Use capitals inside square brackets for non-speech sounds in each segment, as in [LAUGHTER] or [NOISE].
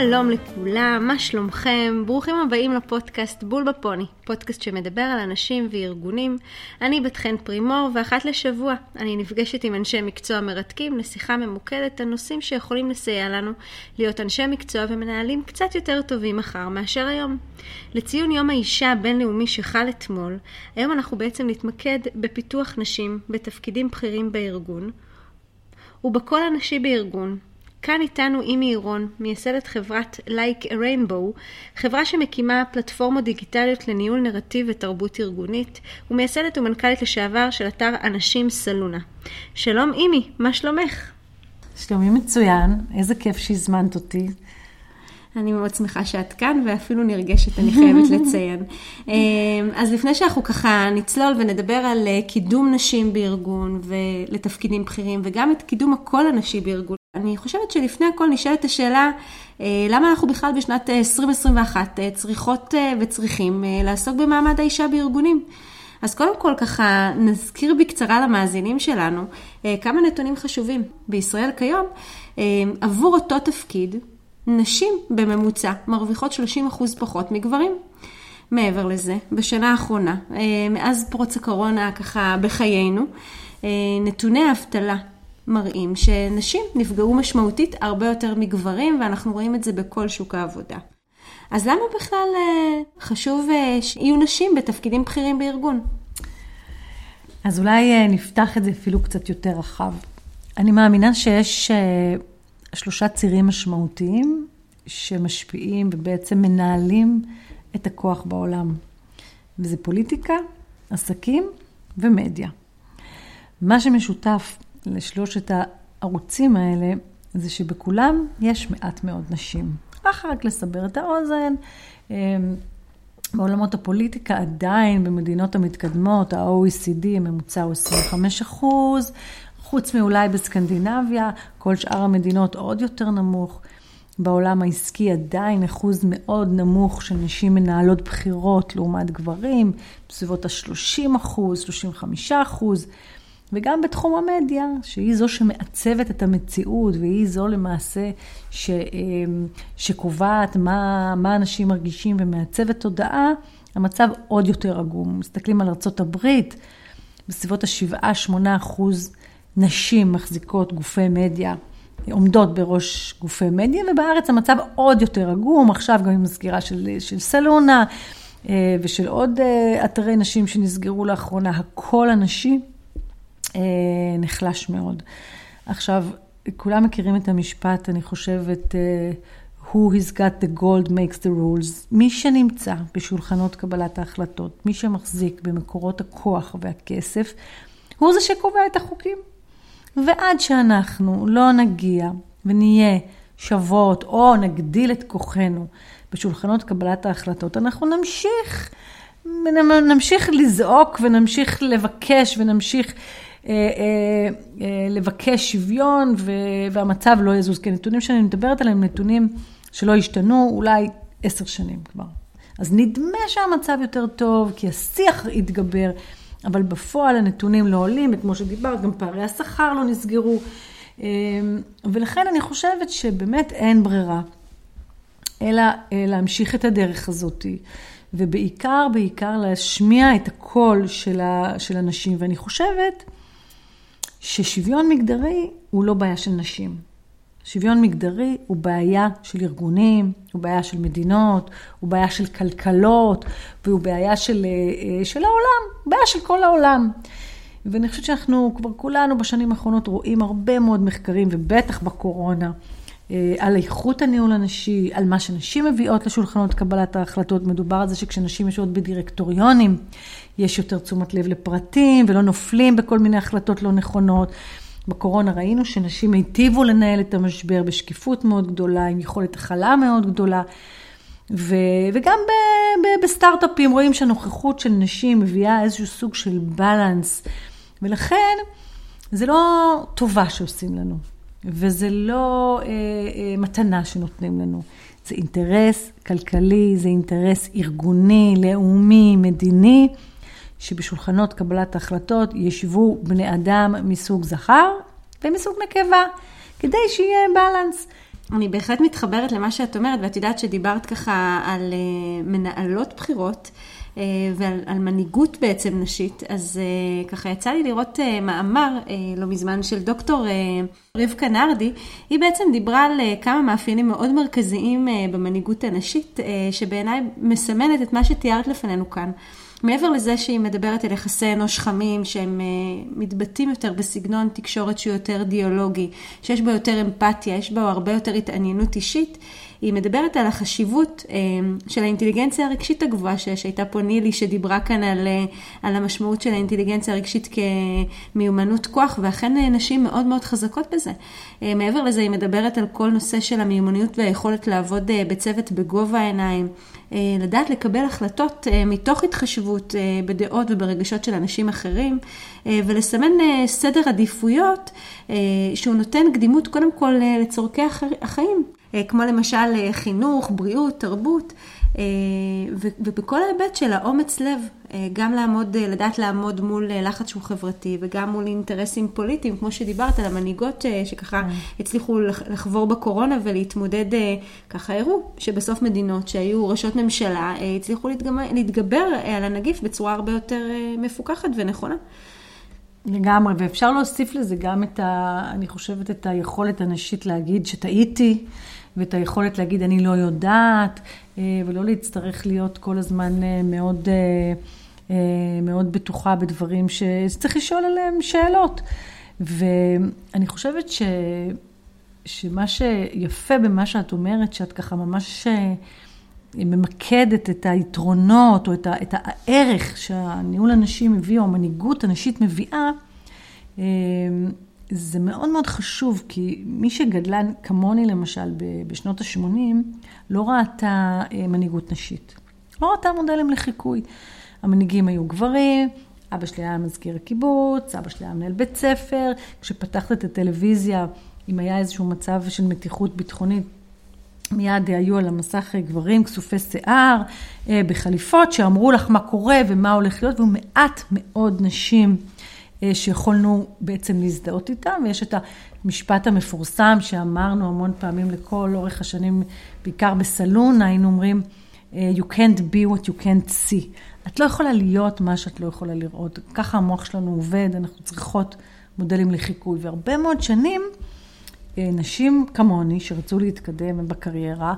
שלום לכולם, מה שלומכם? ברוכים הבאים לפודקאסט בול בפוני, פודקאסט שמדבר על אנשים וארגונים. אני בת חן פרימור, ואחת לשבוע אני נפגשת עם אנשי מקצוע מרתקים לשיחה ממוקדת על נושאים שיכולים לסייע לנו להיות אנשי מקצוע ומנהלים קצת יותר טובים מחר מאשר היום. לציון יום האישה הבינלאומי שחל אתמול, היום אנחנו בעצם נתמקד בפיתוח נשים בתפקידים בכירים בארגון, ובקול הנשי בארגון, כאן איתנו אימי עירון, מייסדת חברת Like a Rainbow, חברה שמקימה פלטפורמות דיגיטליות לניהול נרטיב ותרבות ארגונית, ומייסדת ומנכ"לית לשעבר של אתר אנשים סלונה. שלום אימי, מה שלומך? שלומי מצוין, איזה כיף שהזמנת אותי. אני מאוד שמחה שאת כאן, ואפילו נרגשת, אני חייבת [LAUGHS] לציין. אמ, אז לפני שאנחנו ככה נצלול ונדבר על אה, קידום נשים בארגון ולתפקידים בכירים, וגם את קידום הקול הנשי בארגון, אני חושבת שלפני הכל נשאלת השאלה, אה, למה אנחנו בכלל בשנת 2021 אה, צריכות וצריכים לעסוק במעמד האישה בארגונים? אז קודם כל ככה נזכיר בקצרה למאזינים שלנו כמה נתונים חשובים. בישראל כיום, עבור אותו תפקיד, נשים בממוצע מרוויחות 30% פחות מגברים. מעבר לזה, בשנה האחרונה, אה, מאז פרוץ הקורונה ככה בחיינו, אה, נתוני האבטלה מראים שנשים נפגעו משמעותית הרבה יותר מגברים, ואנחנו רואים את זה בכל שוק העבודה. אז למה בכלל אה, חשוב שיהיו נשים בתפקידים בכירים בארגון? אז אולי נפתח את זה אפילו קצת יותר רחב. אני מאמינה שיש שלושה צירים משמעותיים שמשפיעים ובעצם מנהלים את הכוח בעולם. וזה פוליטיקה, עסקים ומדיה. מה שמשותף לשלושת הערוצים האלה זה שבכולם יש מעט מאוד נשים. ככה רק לסבר את האוזן, אמ, בעולמות הפוליטיקה עדיין במדינות המתקדמות, ה-OECD הממוצע הוא 25 אחוז, חוץ מאולי בסקנדינביה, כל שאר המדינות עוד יותר נמוך. בעולם העסקי עדיין אחוז מאוד נמוך של נשים מנהלות בחירות לעומת גברים, בסביבות ה-30 אחוז, 35 אחוז. וגם בתחום המדיה, שהיא זו שמעצבת את המציאות, והיא זו למעשה ש, אמ, שקובעת מה, מה אנשים מרגישים ומעצבת תודעה, המצב עוד יותר עגום. מסתכלים על ארה"ב, בסביבות ה-7-8 אחוז נשים מחזיקות גופי מדיה, עומדות בראש גופי מדיה, ובארץ המצב עוד יותר עגום, עכשיו גם עם הסגירה של, של סלונה אה, ושל עוד אה, אתרי נשים שנסגרו לאחרונה, הקול הנשי אה, נחלש מאוד. עכשיו, כולם מכירים את המשפט, אני חושבת, who has got the gold makes the rules. מי שנמצא בשולחנות קבלת ההחלטות, מי שמחזיק במקורות הכוח והכסף, הוא זה שקובע את החוקים. ועד שאנחנו לא נגיע ונהיה שוות או נגדיל את כוחנו בשולחנות קבלת ההחלטות, אנחנו נמשיך, נמשיך לזעוק ונמשיך לבקש ונמשיך אה, אה, אה, לבקש שוויון והמצב לא יזוז. כי הנתונים שאני מדברת עליהם נתונים שלא השתנו אולי עשר שנים כבר. אז נדמה שהמצב יותר טוב, כי השיח יתגבר, אבל בפועל הנתונים לא עולים, וכמו שדיברת, גם פערי השכר לא נסגרו. ולכן אני חושבת שבאמת אין ברירה, אלא אה, להמשיך את הדרך הזאת, ובעיקר, בעיקר להשמיע את הקול של, ה, של הנשים. ואני חושבת ששוויון מגדרי הוא לא בעיה של נשים. שוויון מגדרי הוא בעיה של ארגונים, הוא בעיה של מדינות, הוא בעיה של כלכלות, והוא בעיה של, אה, של העולם, בעיה של כל העולם. ואני חושבת שאנחנו כבר כולנו בשנים האחרונות רואים הרבה מאוד מחקרים, ובטח בקורונה, אה, על איכות הניהול הנשי, על מה שנשים מביאות לשולחנות קבלת ההחלטות. מדובר על זה שכשנשים יושבות בדירקטוריונים, יש יותר תשומת לב לפרטים, ולא נופלים בכל מיני החלטות לא נכונות. בקורונה ראינו שנשים היטיבו לנהל את המשבר בשקיפות מאוד גדולה, עם יכולת הכלה מאוד גדולה. ו, וגם ב, ב, בסטארט-אפים רואים שהנוכחות של נשים מביאה איזשהו סוג של בלנס. ולכן זה לא טובה שעושים לנו, וזה לא אה, אה, מתנה שנותנים לנו. זה אינטרס כלכלי, זה אינטרס ארגוני, לאומי, מדיני. שבשולחנות קבלת ההחלטות ישבו בני אדם מסוג זכר ומסוג נקבה, כדי שיהיה בלנס. אני בהחלט מתחברת למה שאת אומרת, ואת יודעת שדיברת ככה על מנהלות בחירות. אה, ועל על מנהיגות בעצם נשית, אז אה, ככה יצא לי לראות אה, מאמר לא מזמן של דוקטור רבקה נרדי, היא בעצם דיברה על כמה מאפיינים מאוד מרכזיים במנהיגות הנשית, שבעיניי מסמנת את מה שתיארת לפנינו כאן. מעבר לזה שהיא מדברת על יחסי אנוש חמים, שהם מתבטאים יותר בסגנון תקשורת שהוא יותר דיאלוגי, שיש בו יותר אמפתיה, יש בו הרבה יותר התעניינות אישית, היא מדברת על החשיבות אה, של האינטליגנציה הרגשית הגבוהה, שהייתה פה נילי שדיברה כאן על, אה, על המשמעות של האינטליגנציה הרגשית כמיומנות כוח, ואכן נשים מאוד מאוד חזקות בזה. מעבר לזה, היא מדברת על כל נושא של המיומנויות והיכולת לעבוד בצוות בגובה העיניים. לדעת לקבל החלטות מתוך התחשבות בדעות וברגשות של אנשים אחרים, ולסמן סדר עדיפויות שהוא נותן קדימות קודם כל לצורכי החיים. אה, כמו למשל אה, חינוך, בריאות, תרבות, אה, ובכל ההיבט של האומץ לב, גם לעמוד, לדעת לעמוד מול לחץ שהוא חברתי וגם מול אינטרסים פוליטיים, כמו שדיברת על המנהיגות שככה כן. הצליחו לחבור בקורונה ולהתמודד, ככה הראו שבסוף מדינות שהיו ראשות ממשלה הצליחו להתגבר על הנגיף בצורה הרבה יותר מפוקחת ונכונה. לגמרי, ואפשר להוסיף לזה גם את ה... אני חושבת את היכולת הנשית להגיד שטעיתי, ואת היכולת להגיד אני לא יודעת, אה, ולא להצטרך להיות כל הזמן אה, מאוד, אה, מאוד בטוחה בדברים שצריך לשאול עליהם שאלות. ואני חושבת ש... שמה שיפה במה שאת אומרת, שאת ככה ממש ממקדת את היתרונות או את, ה, את הערך שהניהול הנשי מביא, או המנהיגות הנשית מביאה, זה מאוד מאוד חשוב, כי מי שגדלה כמוני למשל בשנות ה-80, לא ראתה אה, מנהיגות נשית. לא ראתה מודלים לחיקוי. המנהיגים היו גברים, אבא שלי היה מזכיר הקיבוץ, אבא שלי היה מנהל בית ספר. כשפתחת את הטלוויזיה, אם היה איזשהו מצב של מתיחות ביטחונית, מיד היו על המסך גברים כסופי שיער, אה, בחליפות, שאמרו לך מה קורה ומה הולך להיות, והיו מעט מאוד נשים. אה, שיכולנו בעצם להזדהות איתם, ויש את המשפט המפורסם שאמרנו המון פעמים לכל אורך השנים, בעיקר בסלון, היינו אומרים, אה, you can't be what you can't see. את לא יכולה להיות מה שאת לא יכולה לראות. ככה המוח שלנו עובד, אנחנו צריכות מודלים לחיקוי. והרבה מאוד שנים, אה, נשים כמוני, שרצו להתקדם בקריירה,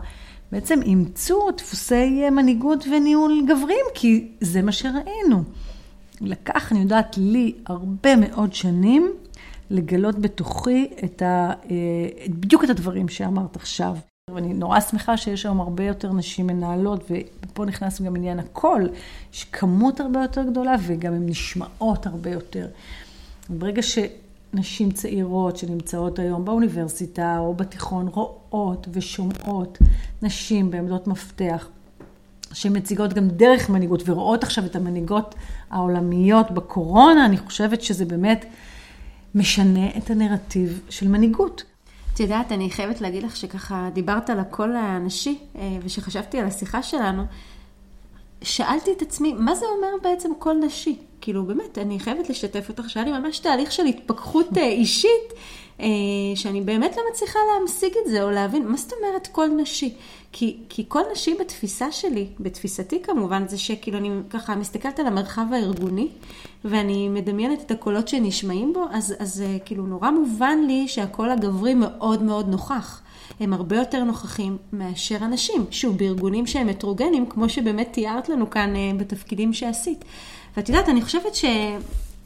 בעצם אימצו דפוסי מנהיגות וניהול גברים, כי זה מה שראינו. לקח, אני יודעת, לי הרבה מאוד שנים לגלות בתוכי את ה, אה, בדיוק את הדברים שאמרת עכשיו. ואני נורא שמחה שיש היום הרבה יותר נשים מנהלות, ופה נכנס גם עניין הקול, יש כמות הרבה יותר גדולה וגם הן נשמעות הרבה יותר. ברגע שנשים צעירות שנמצאות היום באוניברסיטה או בתיכון רואות ושומעות נשים בעמדות מפתח, שמציגות גם דרך מנהיגות ורואות עכשיו את המנהיגות העולמיות בקורונה, אני חושבת שזה באמת משנה את הנרטיב של מנהיגות. את יודעת, אני חייבת להגיד לך שככה דיברת על הקול הנשי, אה, ושחשבתי על השיחה שלנו, שאלתי את עצמי, מה זה אומר בעצם קול נשי? כאילו, באמת, אני חייבת לשתף אותך שהיה לי ממש תהליך של התפכחות אה, אישית, שאני באמת לא מצליחה להמשיג את זה, או להבין, מה זאת אומרת קול נשי? כי, כי קול נשי בתפיסה שלי, בתפיסתי כמובן, זה שכאילו אני ככה מסתכלת על המרחב הארגוני, ואני מדמיינת את הקולות שנשמעים בו, אז, אז אה, כאילו נורא מובן לי שהקול הגברי מאוד מאוד נוכח. הם הרבה יותר נוכחים מאשר הנשים, שוב, בארגונים שהם הטרוגנים, כמו שבאמת תיארת לנו כאן בתפקידים שעשית. ואת יודעת, אני חושבת, ש...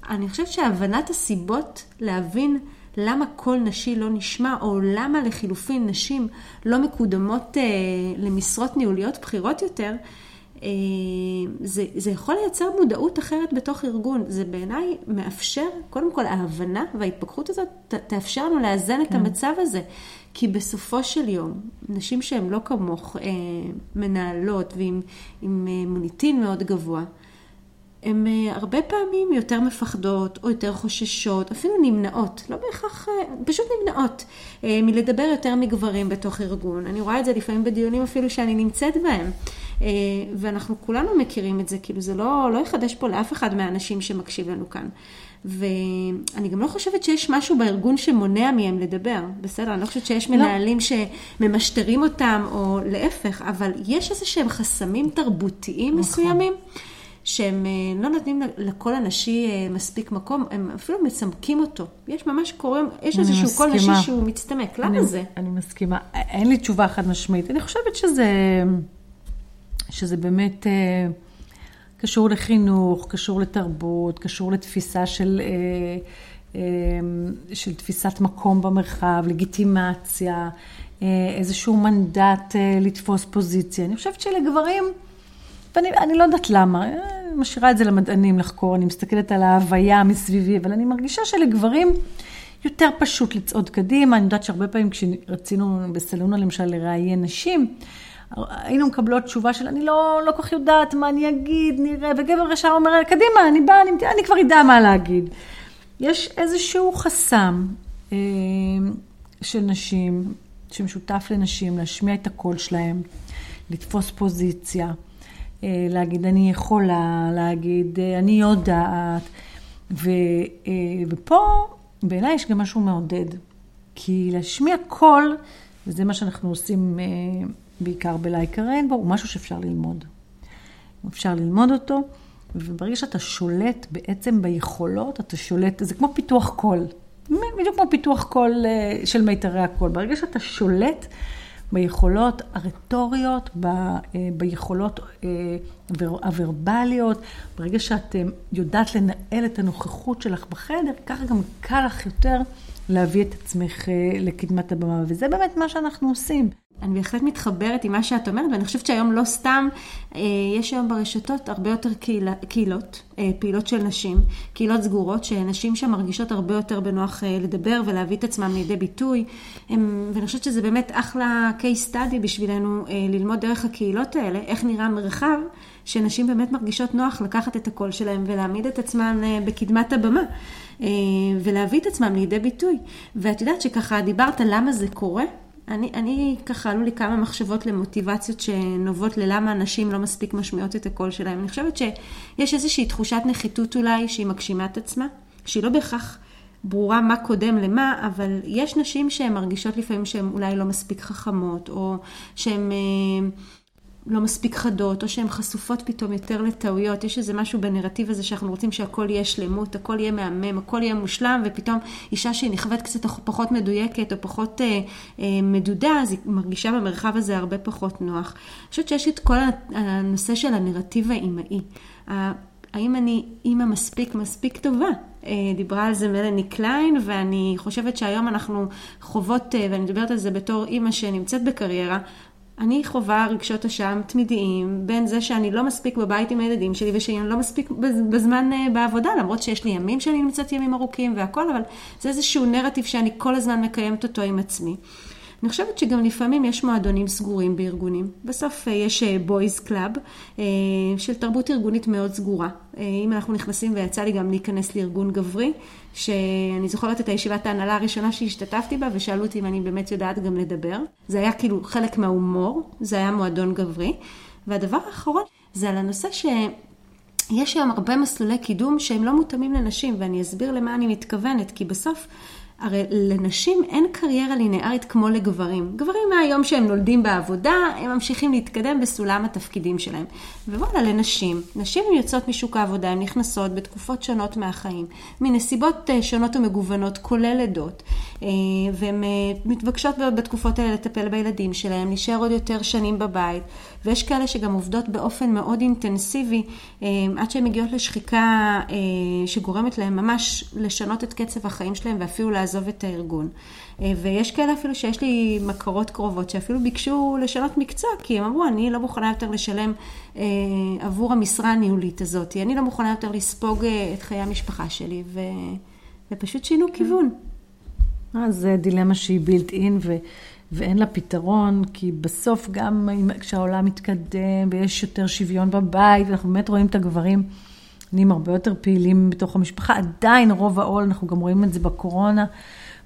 אני חושבת שהבנת הסיבות להבין למה קול נשי לא נשמע, או למה לחילופין נשים לא מקודמות אה, למשרות ניהוליות בכירות יותר, אה, זה, זה יכול לייצר מודעות אחרת בתוך ארגון. זה בעיניי מאפשר, קודם כל ההבנה וההתפכחות הזאת ת, תאפשר לנו לאזן כן. את המצב הזה. כי בסופו של יום, נשים שהן לא כמוך, אה, מנהלות ועם אה, מוניטין מאוד גבוה, הן אה, הרבה פעמים יותר מפחדות או יותר חוששות, אפילו נמנעות, לא בהכרח, אה, פשוט נמנעות אה, מלדבר יותר מגברים בתוך ארגון. אני רואה את זה לפעמים בדיונים אפילו שאני נמצאת בהם. ואנחנו כולנו מכירים את זה, כאילו זה לא, לא יחדש פה לאף אחד מהאנשים שמקשיב לנו כאן. ואני גם לא חושבת שיש משהו בארגון שמונע מהם לדבר, בסדר? אני לא חושבת שיש לא. מנהלים שממשטרים אותם, או להפך, אבל יש איזה שהם חסמים תרבותיים נכון. מסוימים. שהם אה, לא נותנים לכל הנשי אה, מספיק מקום, הם אפילו מצמקים אותו. יש ממש קוראים, יש איזשהו קול נשי שהוא מצטמק. למה אני, זה? אני מסכימה. אין לי תשובה חד משמעית. אני חושבת שזה, שזה באמת אה, קשור לחינוך, קשור לתרבות, קשור לתפיסה של... של תפיסת מקום במרחב, לגיטימציה, איזשהו מנדט לתפוס פוזיציה. אני חושבת שלגברים, ואני לא יודעת למה, אני משאירה את זה למדענים לחקור, אני מסתכלת על ההוויה מסביבי, אבל אני מרגישה שלגברים יותר פשוט לצעוד קדימה. אני יודעת שהרבה פעמים כשרצינו בסלונה למשל לראיין נשים, היינו מקבלות תשובה של אני לא, לא כל כך יודעת מה אני אגיד, נראה, וגבר ישר אומר, קדימה, אני באה, אני, אני כבר אדע מה להגיד. יש איזשהו חסם אה, של נשים, שמשותף לנשים, להשמיע את הקול שלהם, לתפוס פוזיציה. אה, להגיד אני יכולה, להגיד אה, אני יודעת. ו, אה, ופה בעיניי יש גם משהו מעודד. כי להשמיע קול, וזה מה שאנחנו עושים בעיקר ב Like a Rainbow, הוא משהו שאפשר ללמוד. אפשר ללמוד אותו, וברגע שאתה שולט בעצם ביכולות, אתה שולט, זה כמו פיתוח קול. בדיוק כמו פיתוח קול של מיתרי הקול. ברגע שאתה שולט, ביכולות הרטוריות, ב, אה, ביכולות אה, הוורבליות. ברגע שאת אה, יודעת לנהל את הנוכחות שלך בחדר, ככה גם קל לך יותר להביא את עצמך לקדמת הבמה, וזה באמת מה שאנחנו עושים. אני בהחלט מתחברת עם מה שאת אומרת, ואני חושבת שהיום לא סתם, אה, יש היום ברשתות הרבה יותר קהילה, קהילות, אה, פעילות של נשים, קהילות סגורות, שנשים שם מרגישות הרבה יותר בנוח אה, לדבר ולהביא את עצמם לידי ביטוי. הם, ואני חושבת שזה באמת אחלה case study בשבילנו ללמוד דרך הקהילות האלה, איך נראה מרחב שנשים באמת מרגישות נוח לקחת את הקול שלהם ולהעמיד את עצמן בקדמת הבמה. ולהביא את עצמם לידי ביטוי. ואת יודעת שככה דיברת למה זה קורה, אני, אני ככה עלו לי כמה מחשבות למוטיבציות שנובעות ללמה אנשים לא מספיק משמיעות את הקול שלהם. אני חושבת שיש איזושהי תחושת נחיתות אולי שהיא מגשימה את עצמה, שהיא לא בהכרח ברורה מה קודם למה, אבל יש נשים שהן מרגישות לפעמים שהן אולי לא מספיק חכמות, או שהן... אה, לא מספיק חדות, או שהן חשופות פתאום יותר לטעויות. יש איזה משהו בנרטיב הזה שאנחנו רוצים שהכל יהיה שלמות, הכל יהיה מהמם, הכל יהיה מושלם, ופתאום אישה שהיא נכווית קצת פחות מדויקת או פחות אה, אה, מדודה, אז היא מרגישה במרחב הזה הרבה פחות נוח. אני חושבת שיש את כל הנושא של הנרטיב האימהי. האם אני אימא מספיק מספיק טובה? אה, דיברה על זה מלאני קליין, ואני חושבת שהיום אנחנו חוות, אה, ואני מדברת על זה בתור אימא שנמצאת בקריירה, אני חווה רגשות אשם תמידיים בין זה שאני לא מספיק בבית עם הילדים שלי ושאני לא מספיק בזמן אה, בעבודה, למרות שיש לי ימים שאני נמצאת ימים ארוכים והכל, אבל זה איזשהו נרטיב שאני כל הזמן מקיימת אותו עם עצמי. אני חושבת שגם לפעמים יש מועדונים סגורים בארגונים. בסוף אה, יש boys אה, club של תרבות ארגונית מאוד סגורה. אם אנחנו נכנסים, ויצא לי גם להיכנס לארגון גברי, שאני זוכרת את הישיבת ההנהלה הראשונה שהשתתפתי בה, ושאלו אותי אם אני באמת יודעת גם לדבר. זה היה כאילו חלק מההומור, זה היה מועדון גברי. והדבר האחרון זה על הנושא ש... יש היום הרבה מסלולי קידום שהם לא מותאמים לנשים, ואני אסביר למה אני מתכוונת, כי בסוף הרי לנשים אין קריירה לינארית כמו לגברים. גברים מהיום שהם נולדים בעבודה, הם ממשיכים להתקדם בסולם התפקידים שלהם. ווואלה, לנשים, נשים הן יוצאות משוק העבודה, הן נכנסות בתקופות שונות מהחיים, מנסיבות אה, שונות ומגוונות, כולל לידות, אה, והן אה, מתבקשות בתקופות האלה לטפל בילדים שלהם, להישאר עוד יותר שנים בבית, ויש כאלה שגם עובדות באופן מאוד אינטנסיבי, עד שהן מגיעות לשחיקה שגורמת להן ממש לשנות את קצב החיים שלהם ואפילו. לעזוב את הארגון. אה, ויש כאלה אפילו שיש לי מכרות קרובות שאפילו ביקשו לשנות מקצוע, כי הם אמרו, אני לא מוכנה יותר לשלם אה, עבור המשרה הניהולית הזאת, אני לא מוכנה יותר לספוג אה, את חיי המשפחה שלי, ו... ופשוט שינו. כיוון. אז דילמה שהיא בילט אין, ו... ואין לה פתרון, כי בסוף גם כשהעולם מתקדם ויש יותר שוויון בבית, ואנחנו באמת רואים את הגברים נהיים הרבה יותר פעילים בתוך המשפחה, עדיין רוב העול, אנחנו גם רואים את זה בקורונה,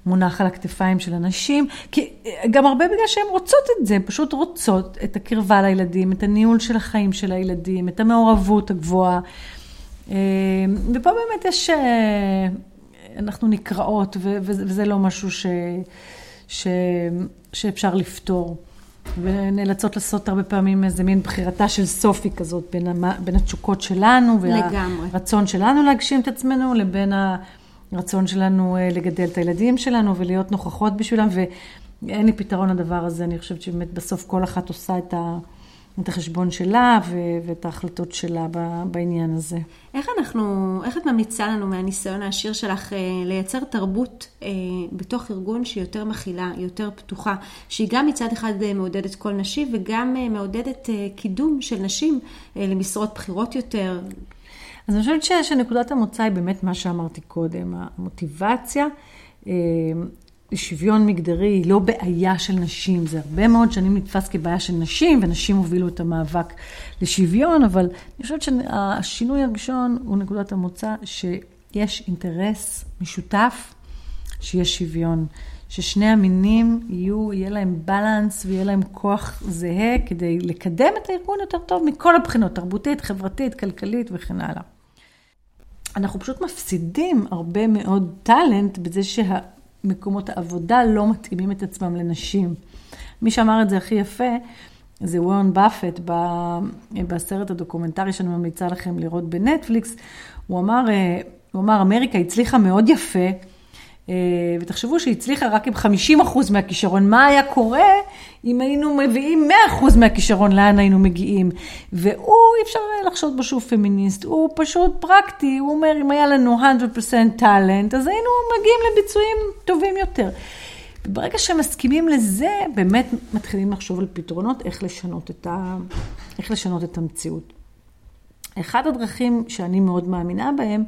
מונח על הכתפיים של הנשים, כי גם הרבה בגלל שהן רוצות את זה, פשוט רוצות את הקרבה לילדים, את הניהול של החיים של הילדים, את המעורבות הגבוהה. ופה באמת יש, אנחנו נקראות, וזה לא משהו ש, ש, שאפשר לפתור. ונאלצות לעשות הרבה פעמים איזה מין בחירתה של סופי כזאת בין, המ... בין התשוקות שלנו, והרצון שלנו להגשים את עצמנו, לבין הרצון שלנו אה, לגדל את הילדים שלנו ולהיות נוכחות בשבילם, ואין לי פתרון לדבר הזה, אני חושבת שבאמת בסוף כל אחת עושה את ה... את החשבון שלה ואת ההחלטות שלה בעניין הזה. איך אנחנו, איך את ממליצה לנו מהניסיון העשיר שלך אה, לייצר תרבות אה, בתוך ארגון שהיא יותר מכילה, יותר פתוחה, שהיא גם מצד אחד אה, מעודדת כל נשים וגם מעודדת קידום של נשים למשרות בכירות יותר? אז אני חושבת שנקודת המוצא היא באמת מה שאמרתי קודם, המוטיבציה שוויון מגדרי היא לא בעיה של נשים, זה הרבה מאוד שנים נתפס כבעיה של נשים, ונשים הובילו את המאבק לשוויון, אבל אני חושבת שהשינוי הראשון הוא נקודת המוצא שיש אינטרס משותף שיש שוויון, ששני המינים יהיו, יהיה להם בלנס ויהיה להם כוח זהה כדי לקדם את הארגון יותר טוב מכל הבחינות, תרבותית, חברתית, כלכלית וכן הלאה. אנחנו פשוט מפסידים הרבה מאוד טאלנט בזה שה... מקומות העבודה לא מתאימים את עצמם לנשים. מי שאמר את זה הכי יפה, זה וורן באפט בסרט הדוקומנטרי שאני ממליצה לכם לראות בנטפליקס. הוא אמר, אה, הוא אמר, אמריקה הצליחה מאוד יפה ותחשבו שהיא הצליחה רק עם 50% מהכישרון. מה היה קורה אם היינו מביאים 100% מהכישרון, לאן היינו מגיעים? והוא, אי אפשר לחשוד בו שהוא פמיניסט, הוא פשוט פרקטי, הוא אומר, אם היה לנו 100% טאלנט, אז היינו מגיעים לביצועים טובים יותר. ברגע שמסכימים לזה, באמת מתחילים לחשוב על פתרונות איך לשנות את, ה... איך לשנות את המציאות. אחד הדרכים שאני מאוד מאמינה בהם,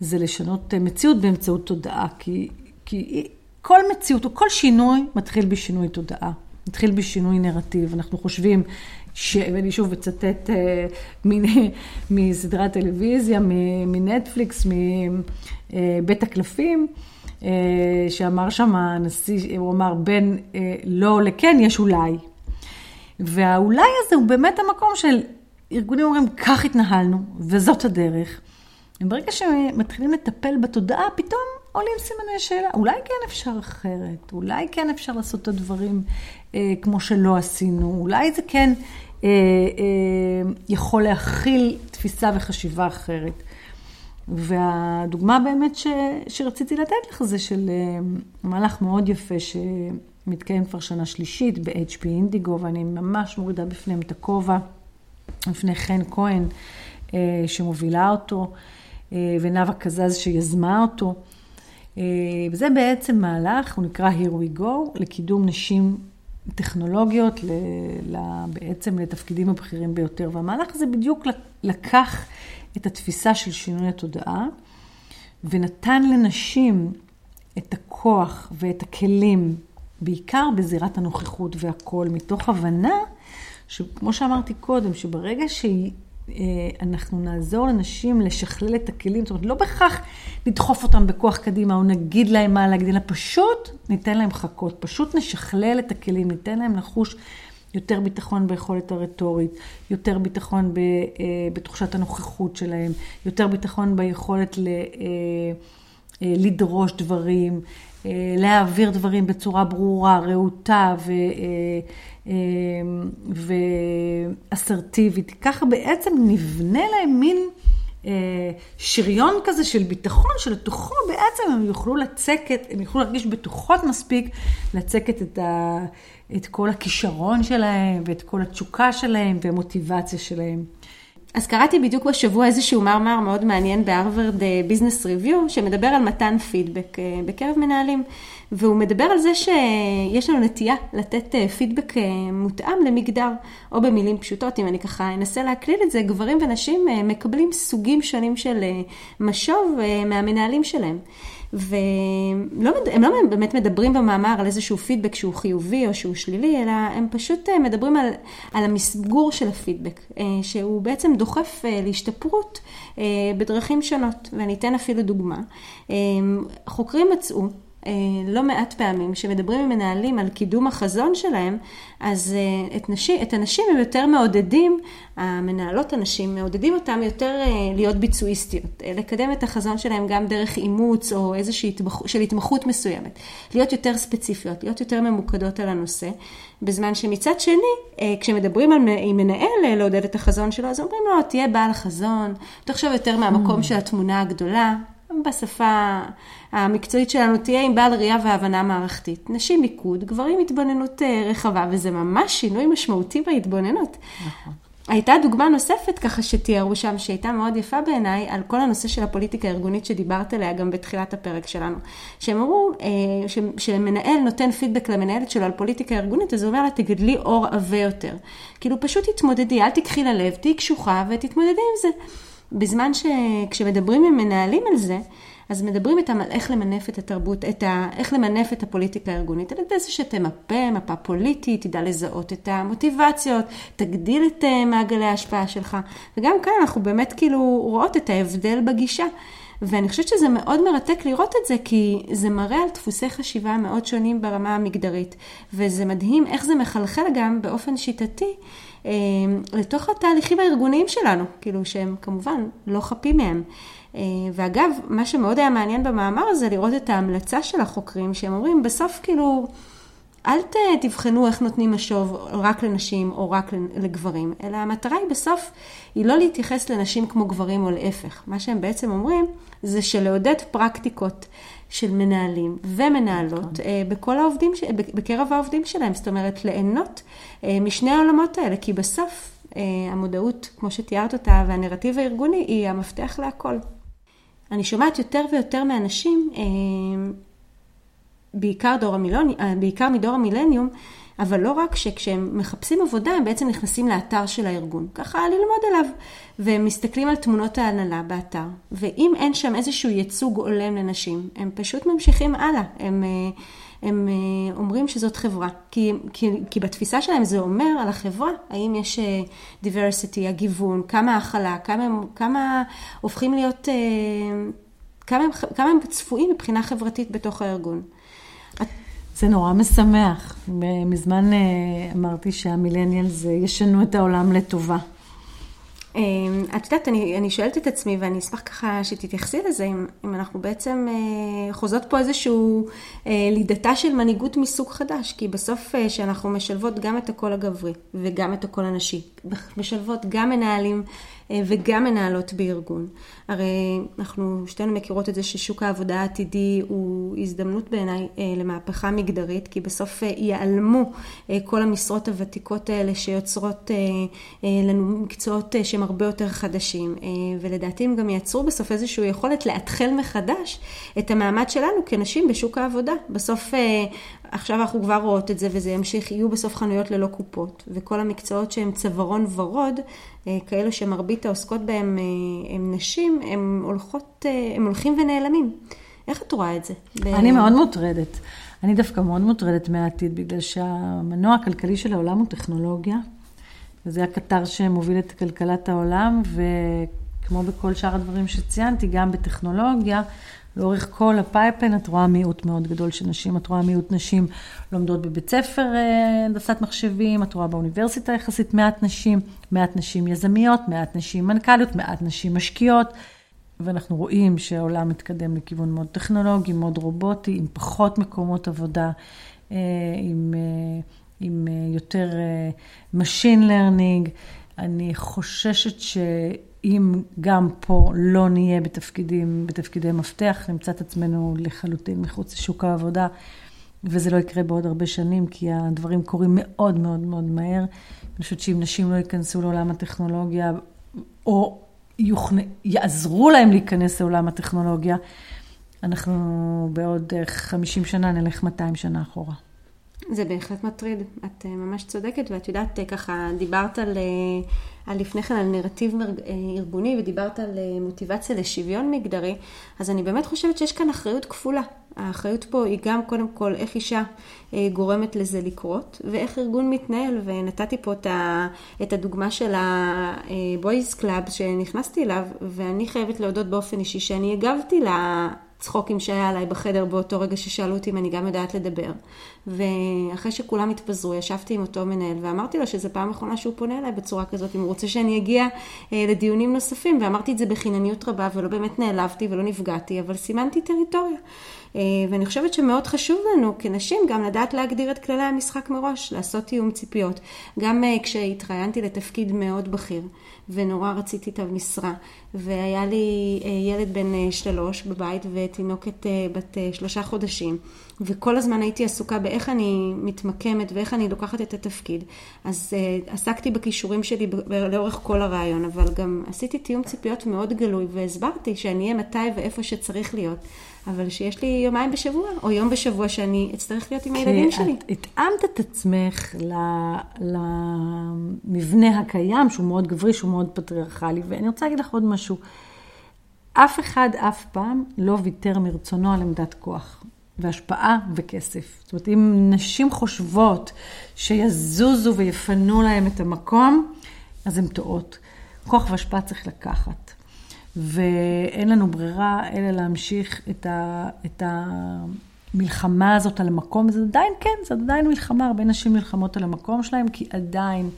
זה לשנות אה, מציאות באמצעות תודעה, כי, כי כל מציאות או כל שינוי מתחיל בשינוי תודעה, מתחיל בשינוי נרטיב. אנחנו חושבים, ש... ואני שוב אצטט אה, [LAUGHS] מסדרת טלוויזיה, מנטפליקס, מבית אה, הקלפים, שאמר שם הנשיא, הוא אמר בין לא לכן יש אולי. והאולי הזה הוא באמת המקום של ארגונים אומרים, כך התנהלנו, וזאת הדרך. וברגע שמתחילים לטפל בתודעה, פתאום עולים סימני שאלה. אולי כן אפשר אחרת, אולי כן אפשר לעשות את הדברים אה, כמו שלא עשינו, אולי זה כן אה, אה, יכול להכיל תפיסה וחשיבה אחרת. והדוגמה באמת ש, שרציתי לתת לך זה של אה, מהלך מאוד יפה שמתקיים כבר שנה שלישית ב-HP אינדיגו, ואני ממש מורידה בפניהם את הכובע, בפני חן כהן, אה, שמובילה אותו. אה, ונאוה קזז שיזמה אותו. אה, וזה בעצם מהלך, הוא נקרא Here We Go, לקידום נשים טכנולוגיות, בעצם לתפקידים הבכירים ביותר. והמהלך הזה בדיוק לקח את התפיסה של שינוי התודעה, ונתן לנשים את הכוח ואת הכלים, בעיקר בזירת הנוכחות והכול, מתוך הבנה, שכמו שאמרתי קודם, שברגע שהיא אנחנו נעזור לנשים לשכלל את הכלים, זאת אומרת, לא בהכרח לדחוף אותם בכוח קדימה, או נגיד להם מה להגיד, אלא פשוט ניתן להם חכות, פשוט נשכלל את הכלים, ניתן להם לחוש יותר ביטחון ביכולת הרטורית, יותר ביטחון ב, אה, בתחושת הנוכחות שלהם, יותר ביטחון ביכולת ל, אה, לדרוש דברים, להעביר דברים בצורה ברורה, רהוטה ו... אמ, ואסרטיבית. ככה בעצם נבנה להם מין אה, שריון כזה של ביטחון, שלתוכו בעצם הם יוכלו לצקת, הם יוכלו להרגיש בטוחות מספיק לצקת את, ה, את כל הכישרון שלהם ואת כל התשוקה שלהם והמוטיבציה שלהם. אז קראתי בדיוק בשבוע איזשהו מאמר מאוד מעניין בהרווארד ביזנס ריוויו, שמדבר על מתן פידבק אה, בקרב מנהלים. והוא מדבר על זה שיש לנו נטייה לתת אה, פידבק אה, מותאם למגדר, או במילים פשוטות, אם אני ככה אנסה להקליל את זה, גברים ונשים מקבלים סוגים שונים של משוב מהמנהלים שלהם. והם לא באמת מדברים במאמר על איזשהו פידבק שהוא חיובי או שהוא שלילי, אלא הם פשוט אה, מדברים על, על המסגור של הפידבק, אה, שהוא בעצם דוחף אה, להשתפרות בדרכים שונות. ואני אתן אפילו דוגמה. חוקרים מצאו לא מעט פעמים, כשמדברים עם מנהלים על קידום החזון שלהם, אז אה, את, נשים, את הנשים הם יותר מעודדים, המנהלות הנשים מעודדים אותם יותר אה, להיות ביצועיסטיות, לקדם את החזון שלהם גם דרך אימוץ או איזושהי התמח, של התמחות מסוימת, להיות יותר ספציפיות, להיות יותר ממוקדות על הנושא, בזמן שמצד שני, כשמדברים על, עם מנהל לעודד את החזון שלו, אז אומרים לו, תהיה בעל חזון, תחשוב יותר מהמקום mm. של התמונה הגדולה. בשפה המקצועית שלנו תהיה עם בעל ראייה והבנה מערכתית. נשים מיקוד, גברים התבוננות אה, רחבה, וזה ממש שינוי משמעותי בהתבוננות. נכון. הייתה דוגמה נוספת ככה שתיארו שם, שהייתה מאוד יפה בעיניי, על כל הנושא של הפוליטיקה הארגונית שדיברת עליה גם בתחילת הפרק שלנו. שהם אמרו, אה, שמנהל נותן פידבק למנהלת שלו על פוליטיקה ארגונית, אז הוא אומר לה, תגדלי אור עבה יותר. כאילו, פשוט תתמודדי, אל תקחי ללב, תהיי קשוחה ותתמודדי עם זה. בזמן שכשמדברים עם מנהלים על זה, אז מדברים איתם על איך למנף את התרבות, את ה, איך למנף את הפוליטיקה הארגונית, על ידי זה שתמפה מפה פוליטית, תדע לזהות את המוטיבציות, תגדיל את אה, מעגלי ההשפעה שלך. וגם כאן אנחנו באמת כאילו רואות את ההבדל בגישה. ואני חושבת שזה מאוד מרתק לראות את זה, כי זה מראה על דפוסי חשיבה מאוד שונים ברמה המגדרית. וזה מדהים איך זה מחלחל גם באופן שיטתי אה, לתוך התהליכים הארגוניים שלנו, כאילו שהם כמובן לא חפים מהם. אה, ואגב, מה שמאוד היה מעניין במאמר הזה, לראות את ההמלצה של החוקרים, שהם אומרים, בסוף כאילו, אל תבחנו איך נותנים משוב רק לנשים או רק לגברים, אלא המטרה היא בסוף, היא לא להתייחס לנשים כמו גברים או להפך. מה שהם בעצם אומרים, זה שלעודד פרקטיקות של מנהלים ומנהלות נכון. אה, בכל העובדים, בקרב העובדים שלהם, זאת אומרת, ליהנות אה, משני העולמות האלה, כי בסוף המודעות, כמו שתיארת אותה, והנרטיב הארגוני, היא המפתח להכל. אני שומעת יותר ויותר מאנשים, אה, בעיקר, דור המילוני, אה, בעיקר מדור המילניום, אבל לא רק שכשהם מחפשים עבודה, הם בעצם נכנסים לאתר של הארגון. ככה ללמוד עליו. והם מסתכלים על תמונות ההנהלה באתר. ואם אין שם איזשהו ייצוג הולם לנשים, הם פשוט ממשיכים הלאה. הם... אה, הם אה, אומרים שזאת חברה, כי, כי, כי בתפיסה שלהם זה אומר על החברה, האם יש diversity, הגיוון, כמה הכלה, כמה, כמה הופכים להיות, כמה הם, כמה הם צפויים מבחינה חברתית בתוך הארגון. זה נורא משמח. מזמן אמרתי שהמילניאלס ישנו את העולם לטובה. אמ, את יודעת, אני, אני שואלת את עצמי, ואני אשמח ככה שתתייחסי לזה, אם, אם אנחנו בעצם אה, חוזות פה איזושהי אה, לידתה של מנהיגות מסוג חדש, כי בסוף אה, שאנחנו משלבות גם את הקול הגברי וגם את הקול הנשי, משלבות גם מנהלים אה, וגם מנהלות בארגון. הרי אנחנו שתינו מכירות את זה ששוק העבודה העתידי הוא הזדמנות בעיניי אה, למהפכה מגדרית, כי בסוף אה, ייעלמו כל המשרות הוותיקות האלה שיוצרות לנו מקצועות שהם הרבה יותר חדשים, ולדעתי הם גם ייצרו בסוף איזושהי יכולת לאתחל מחדש את המעמד שלנו כנשים בשוק העבודה. בסוף עכשיו אנחנו כבר רואות את זה וזה ימשיך, יהיו בסוף חנויות ללא קופות, וכל המקצועות שהם צווארון ורוד, אה, כאלו שמרבית העוסקות בהם אה, הם נשים, הם, הולכות, אה, הם הולכים ונעלמים. איך את רואה את זה? אני מאוד מוטרדת. אני דווקא מאוד מוטרדת מהעתיד, בגלל שהמנוע הכלכלי של העולם הוא טכנולוגיה, וזה הקטר שמוביל את כלכלת העולם, וכמו בכל שאר הדברים שציינתי, גם בטכנולוגיה, לאורך כל ה pipeline את רואה מיעוט מאוד גדול של נשים, את רואה מיעוט נשים לומדות בבית ספר אה, הנדסת מחשבים, את רואה באוניברסיטה יחסית מעט נשים, מעט נשים יזמיות, מעט נשים מנכ"ליות, מעט נשים משקיעות. ואנחנו רואים שהעולם מתקדם לכיוון מאוד טכנולוגי, מאוד רובוטי, עם פחות מקומות עבודה, אה, עם, אה, עם יותר Machine Learning. אני חוששת ש... אם גם פה לא נהיה בתפקידים, בתפקידי מפתח, נמצא את עצמנו לחלוטין מחוץ לשוק העבודה, וזה לא יקרה בעוד הרבה שנים, כי הדברים קורים מאוד מאוד מאוד מהר. אני חושבת שאם נשים לא ייכנסו לעולם הטכנולוגיה, או יוכנ... יעזרו להם להיכנס לעולם הטכנולוגיה, אנחנו בעוד 50 שנה נלך 200 שנה אחורה. זה בהחלט מטריד, את אה, ממש צודקת, ואת יודעת, אה, ככה דיברת על, אה, על לפני כן על נרטיב ארגוני ודיברת על מוטיבציה לשוויון מגדרי, אז אני באמת חושבת שיש כאן אחריות כפולה. האחריות פה היא גם קודם כל איך אישה גורמת לזה לקרות, ואיך ארגון מתנהל, ונתתי פה את הדוגמה של ה-Boys Club שנכנסתי אליו, ואני חייבת להודות באופן אישי שאני הגבתי הצחוקים שהיה עליי בחדר באותו רגע ששאלו אותי אם אני גם יודעת לדבר. ואחרי שכולם התפזרו, ישבתי עם אותו מנהל ואמרתי לו שזו פעם אחרונה שהוא פונה אליי בצורה כזאת, אם הוא רוצה שאני אגיע אה, לדיונים נוספים, ואמרתי את זה בחינניות רבה ולא באמת נעלבתי ולא נפגעתי, אבל סימנתי טריטוריה. אה, ואני חושבת שמאוד חשוב לנו כנשים גם לדעת להגדיר את כללי המשחק מראש, לעשות תיאום ציפיות. גם אה, כשהתראיינתי לתפקיד מאוד בכיר, ונורא רציתי את המשרה, והיה לי אה, ילד בן שלוש בבית ותינוקת בת שלושה חודשים, וכל הזמן הייתי עסוקה באיך אני מתמקמת ואיך אני לוקחת את התפקיד. אז עסקתי בכישורים שלי לאורך כל הרעיון, אבל גם עשיתי תיאום ציפיות מאוד גלוי, והסברתי שאני אהיה מתי ואיפה שצריך להיות. אבל שיש לי יומיים בשבוע, או יום בשבוע שאני אצטרך להיות עם הילדים שלי. את התאמת את עצמך למבנה הקיים, שהוא מאוד גברי, שהוא מאוד פטריארכלי, ואני רוצה להגיד לך עוד משהו. אף אחד אף פעם לא ויתר מרצונו על עמדת כוח. והשפעה וכסף. זאת אומרת, אם נשים חושבות שיזוזו ויפנו להם את המקום, אז הן טועות. כוח והשפעה צריך לקחת. ואין לנו ברירה אלא להמשיך את, ה, את המלחמה הזאת על המקום, וזה עדיין, כן, זה עדיין מלחמה, הרבה נשים נלחמות על המקום שלהם, כי עדיין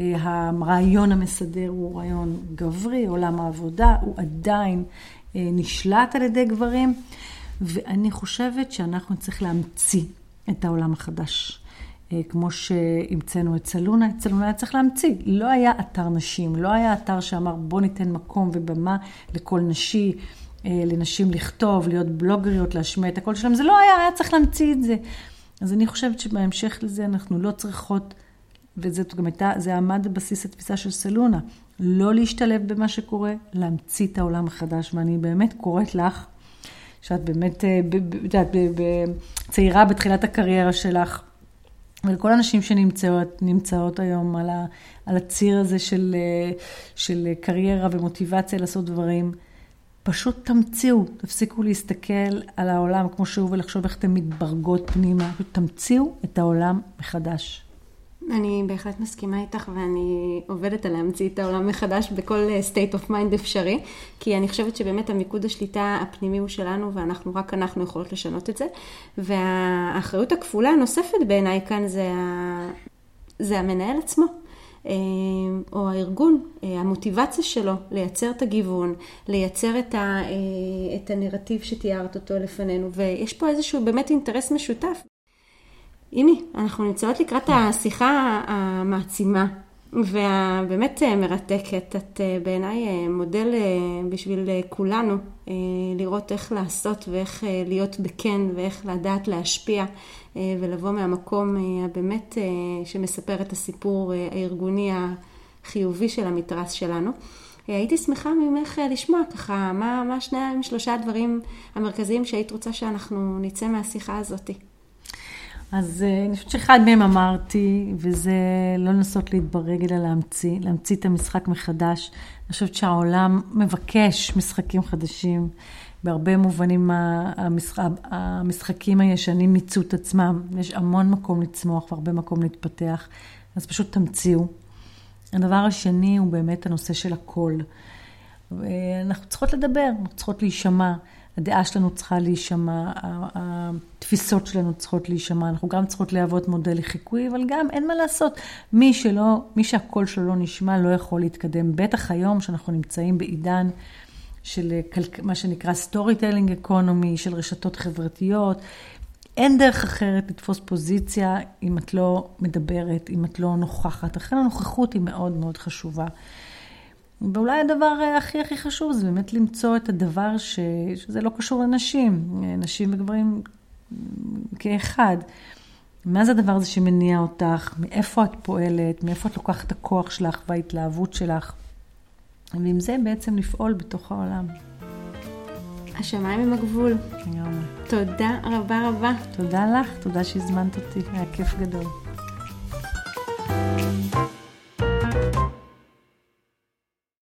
אה, הרעיון המסדר הוא רעיון גברי, עולם העבודה הוא עדיין אה, נשלט על ידי גברים, ואני חושבת שאנחנו נצטרך להמציא את העולם החדש. אה, כמו שהמצאנו את סלונה, את סלונה היה צריך להמציא. לא היה אתר נשים, לא היה אתר שאמר בוא ניתן מקום ובמה לכל נשי, אה, לנשים לכתוב, להיות בלוגריות, להשמיע את הקול שלהם, זה לא היה, היה צריך להמציא את זה. אז אני חושבת שבהמשך לזה אנחנו לא צריכות, וזאת גם הייתה, זה עמד בבסיס התפיסה של סלונה, לא להשתלב במה שקורה, להמציא את העולם החדש, ואני באמת קוראת לך, שאת באמת, אה, את יודעת, צעירה בתחילת הקריירה שלך, ולכל הנשים שנמצאות היום על, ה, על הציר הזה של, של קריירה ומוטיבציה לעשות דברים, פשוט תמציאו, תפסיקו להסתכל על העולם כמו שהוא ולחשוב איך אתן מתברגות פנימה, תמציאו את העולם מחדש. אני בהחלט מסכימה איתך ואני עובדת על להמציא את העולם מחדש בכל אה, state of mind אפשרי, כי אני חושבת שבאמת המיקוד השליטה הפנימי הוא שלנו ואנחנו, רק אנחנו יכולות לשנות את זה. והאחריות הכפולה הנוספת בעיניי כאן זה, ה... זה המנהל עצמו. אה, או הארגון, אה, המוטיבציה שלו לייצר את הגיוון, לייצר את, ה, את הנרטיב שתיארת אותו לפנינו, ויש פה איזשהו באמת אינטרס משותף. אימי, אנחנו נמצאות לקראת השיחה המעצימה והבאמת מרתקת. את אה, בעיניי אה, מודל אה, בשביל כולנו לראות איך לעשות ואיך להיות בכן ואיך לדעת להשפיע ולבוא מהמקום הבאמת שמספר את הסיפור הארגוני החיובי של המתרס שלנו. הייתי שמחה ממך לשמוע ככה, מה, מה שני, שלושה הדברים המרכזיים שהיית רוצה שאנחנו נצא מהשיחה הזאתי. אז אה, אני חושבת שאחד מהם אמרתי, וזה לא לנסות להתברג, אלא להמציא, להמציא את המשחק מחדש. אני חושבת שהעולם מבקש משחקים חדשים. בהרבה מובנים המשחק, המשחקים הישנים מיצו את עצמם. יש המון מקום לצמוח והרבה מקום להתפתח, אז פשוט תמציאו. הדבר השני הוא באמת הנושא של הקול. אנחנו צריכות לדבר, אנחנו צריכות להישמע. הדעה שלנו צריכה להישמע, התפיסות שלנו צריכות להישמע, אנחנו גם צריכות להוות מודל לחיקוי, אבל גם אין מה לעשות. מי שלא, מי שהקול שלו לא נשמע לא יכול להתקדם. בטח היום שאנחנו נמצאים בעידן של מה שנקרא storytelling economy, של רשתות חברתיות. אין דרך אחרת לתפוס פוזיציה אם את לא מדברת, אם את לא נוכחת. לכן הנוכחות היא מאוד מאוד חשובה. ואולי הדבר הכי הכי חשוב זה באמת למצוא את הדבר ש... שזה לא קשור לנשים, נשים וגברים כאחד. מה זה הדבר הזה שמניע אותך? מאיפה את פועלת? מאיפה את לוקחת את הכוח שלך וההתלהבות שלך? ועם זה בעצם לפעול בתוך העולם. השמיים הם הגבול. לגמרי. תודה רבה רבה. תודה לך, תודה שהזמנת אותי, היה כיף גדול. thank you